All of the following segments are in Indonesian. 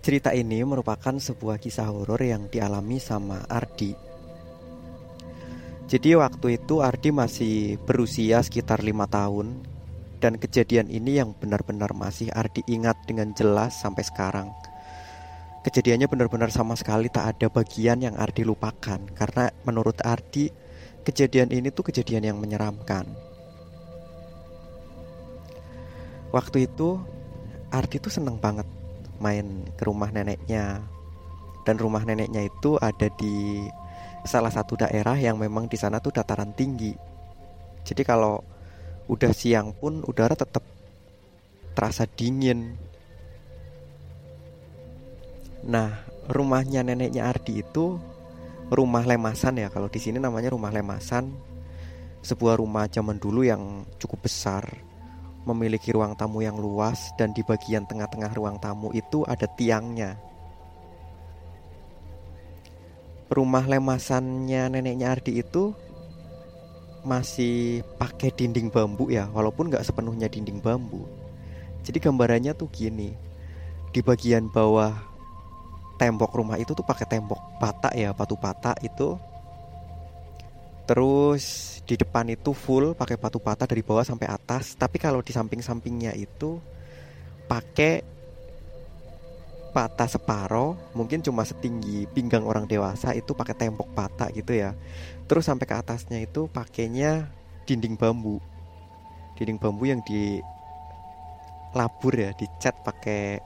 Cerita ini merupakan sebuah kisah horor yang dialami sama Ardi. Jadi waktu itu Ardi masih berusia sekitar lima tahun dan kejadian ini yang benar-benar masih Ardi ingat dengan jelas sampai sekarang. Kejadiannya benar-benar sama sekali tak ada bagian yang Ardi lupakan karena menurut Ardi kejadian ini tuh kejadian yang menyeramkan. Waktu itu Ardi tuh seneng banget main ke rumah neneknya. Dan rumah neneknya itu ada di salah satu daerah yang memang di sana tuh dataran tinggi. Jadi kalau udah siang pun udara tetap terasa dingin. Nah rumahnya neneknya Ardi itu rumah lemasan ya. Kalau di sini namanya rumah lemasan. Sebuah rumah zaman dulu yang cukup besar memiliki ruang tamu yang luas dan di bagian tengah-tengah ruang tamu itu ada tiangnya. Rumah lemasannya neneknya Ardi itu masih pakai dinding bambu ya, walaupun nggak sepenuhnya dinding bambu. Jadi gambarannya tuh gini, di bagian bawah tembok rumah itu tuh pakai tembok bata ya, batu bata itu Terus di depan itu full pakai batu bata dari bawah sampai atas. Tapi kalau di samping-sampingnya itu pakai bata separo, mungkin cuma setinggi pinggang orang dewasa itu pakai tembok bata gitu ya. Terus sampai ke atasnya itu pakainya dinding bambu. Dinding bambu yang di labur ya, dicat pakai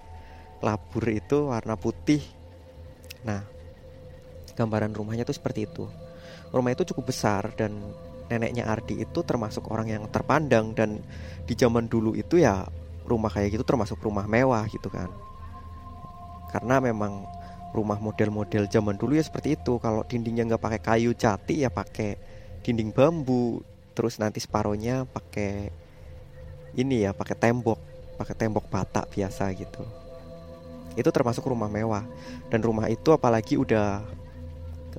labur itu warna putih. Nah, gambaran rumahnya tuh seperti itu rumah itu cukup besar dan neneknya Ardi itu termasuk orang yang terpandang dan di zaman dulu itu ya rumah kayak gitu termasuk rumah mewah gitu kan. Karena memang rumah model-model zaman dulu ya seperti itu. Kalau dindingnya nggak pakai kayu jati ya pakai dinding bambu terus nanti separohnya pakai ini ya pakai tembok pakai tembok bata biasa gitu. Itu termasuk rumah mewah. Dan rumah itu apalagi udah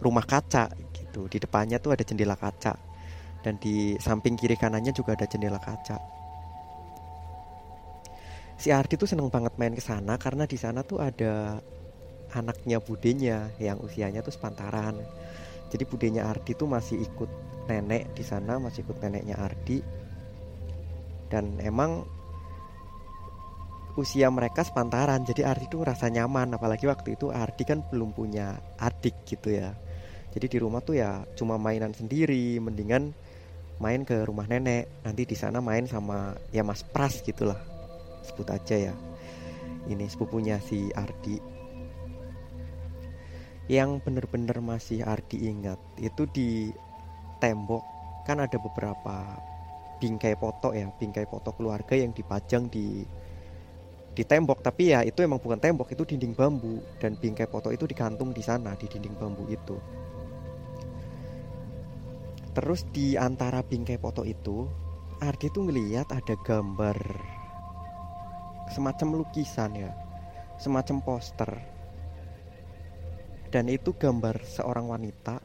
rumah kaca gitu. Di depannya tuh ada jendela kaca dan di samping kiri kanannya juga ada jendela kaca. Si Ardi tuh seneng banget main ke sana karena di sana tuh ada anaknya budenya yang usianya tuh sepantaran. Jadi budenya Ardi tuh masih ikut nenek di sana, masih ikut neneknya Ardi. Dan emang usia mereka sepantaran jadi Ardi tuh rasa nyaman apalagi waktu itu Ardi kan belum punya adik gitu ya jadi di rumah tuh ya cuma mainan sendiri mendingan main ke rumah nenek. Nanti di sana main sama ya Mas Pras gitulah. Sebut aja ya. Ini sepupunya si Ardi. Yang bener-bener masih Ardi ingat itu di tembok kan ada beberapa bingkai foto ya bingkai foto keluarga yang dipajang di di tembok. Tapi ya itu emang bukan tembok itu dinding bambu. Dan bingkai foto itu digantung di sana di dinding bambu itu Terus di antara bingkai foto itu Ardi tuh ngeliat ada gambar Semacam lukisan ya Semacam poster. Dan itu gambar seorang wanita.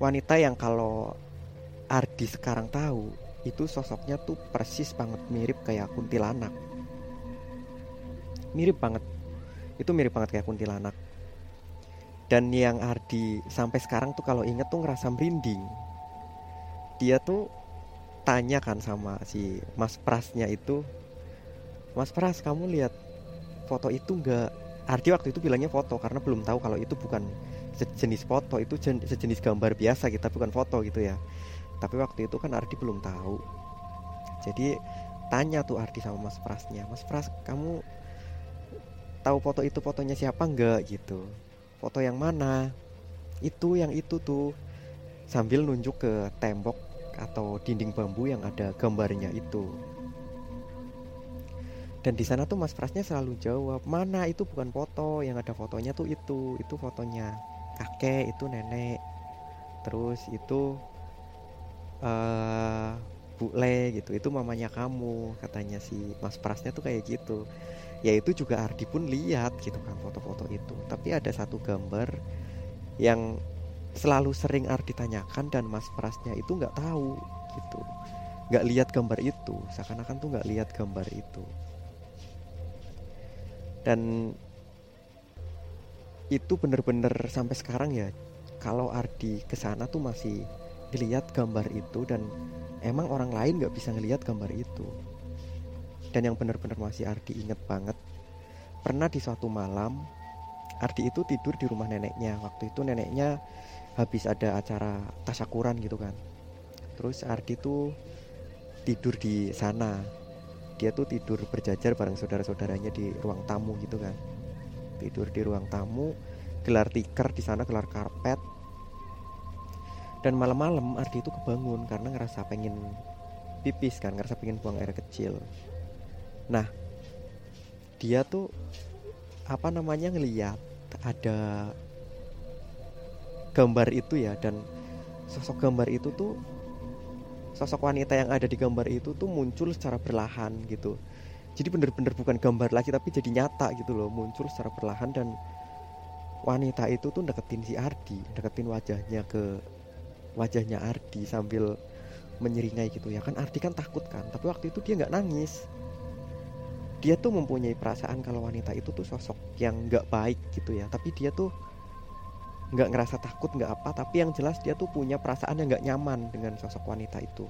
Wanita yang kalau Ardi sekarang tahu Itu sosoknya tuh persis banget mirip kayak kuntilanak. Mirip banget. Itu mirip banget kayak kuntilanak dan yang Ardi sampai sekarang tuh kalau inget tuh ngerasa merinding. Dia tuh tanya kan sama si Mas Prasnya itu Mas Pras kamu lihat foto itu nggak? Ardi waktu itu bilangnya foto karena belum tahu kalau itu bukan sejenis foto itu sejenis gambar biasa kita bukan foto gitu ya. Tapi waktu itu kan Ardi belum tahu. Jadi tanya tuh Ardi sama Mas Prasnya Mas Pras kamu tahu foto itu fotonya siapa enggak gitu foto yang mana? Itu yang itu tuh. Sambil nunjuk ke tembok atau dinding bambu yang ada gambarnya itu. Dan di sana tuh Mas Prasnya selalu jawab mana itu bukan foto yang ada fotonya tuh itu itu fotonya kakek itu nenek. Terus itu uh, Bu Le gitu. Itu mamanya kamu katanya si Mas Prasnya tuh kayak gitu. Ya itu juga Ardi pun lihat gitu kan foto-foto itu. Tapi ada satu gambar yang selalu sering Ardi tanyakan dan Mas Prasnya itu nggak tahu gitu. Nggak lihat gambar itu seakan-akan tuh nggak lihat gambar itu. Dan itu bener-bener sampai sekarang ya kalau Ardi ke sana tuh masih ngeliat gambar itu dan emang orang lain nggak bisa ngeliat gambar itu. Dan yang bener-bener masih Ardi inget banget pernah di suatu malam Ardi itu tidur di rumah neneknya. Waktu itu neneknya habis ada acara tasyakuran gitu kan. Terus Ardi tuh tidur di sana. Dia tuh tidur berjajar bareng saudara-saudaranya di ruang tamu gitu kan. Tidur di ruang tamu gelar tikar di sana gelar karpet dan malam-malam Ardi itu kebangun karena ngerasa pengen pipis kan ngerasa pengen buang air kecil. Nah dia tuh apa namanya ngeliat ada gambar itu ya dan sosok gambar itu tuh sosok wanita yang ada di gambar itu tuh muncul secara perlahan gitu. Jadi bener-bener bukan gambar lagi tapi jadi nyata gitu loh muncul secara perlahan dan wanita itu tuh deketin si Ardi deketin wajahnya ke wajahnya Ardi sambil menyeringai gitu. Ya kan Ardi kan takut kan tapi waktu itu dia nggak nangis. Dia tuh mempunyai perasaan kalau wanita itu tuh sosok yang nggak baik gitu ya. Tapi dia tuh nggak ngerasa takut nggak apa. Tapi yang jelas dia tuh punya perasaan yang nggak nyaman dengan sosok wanita itu.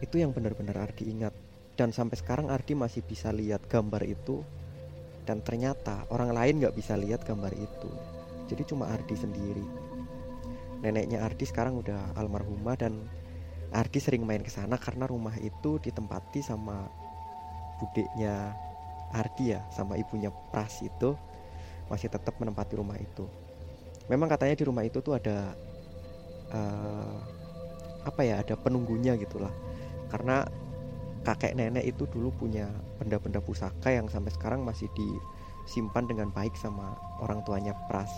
Itu yang benar-benar Ardi ingat. Dan sampai sekarang Ardi masih bisa lihat gambar itu. Dan ternyata orang lain nggak bisa lihat gambar itu. Jadi cuma Ardi sendiri neneknya Ardi sekarang udah almarhumah dan Ardi sering main ke sana karena rumah itu ditempati sama budeknya Ardi ya sama ibunya Pras itu masih tetap menempati rumah itu. Memang katanya di rumah itu tuh ada uh, apa ya ada penunggunya gitulah. Karena kakek nenek itu dulu punya benda-benda pusaka yang sampai sekarang masih disimpan dengan baik sama orang tuanya Pras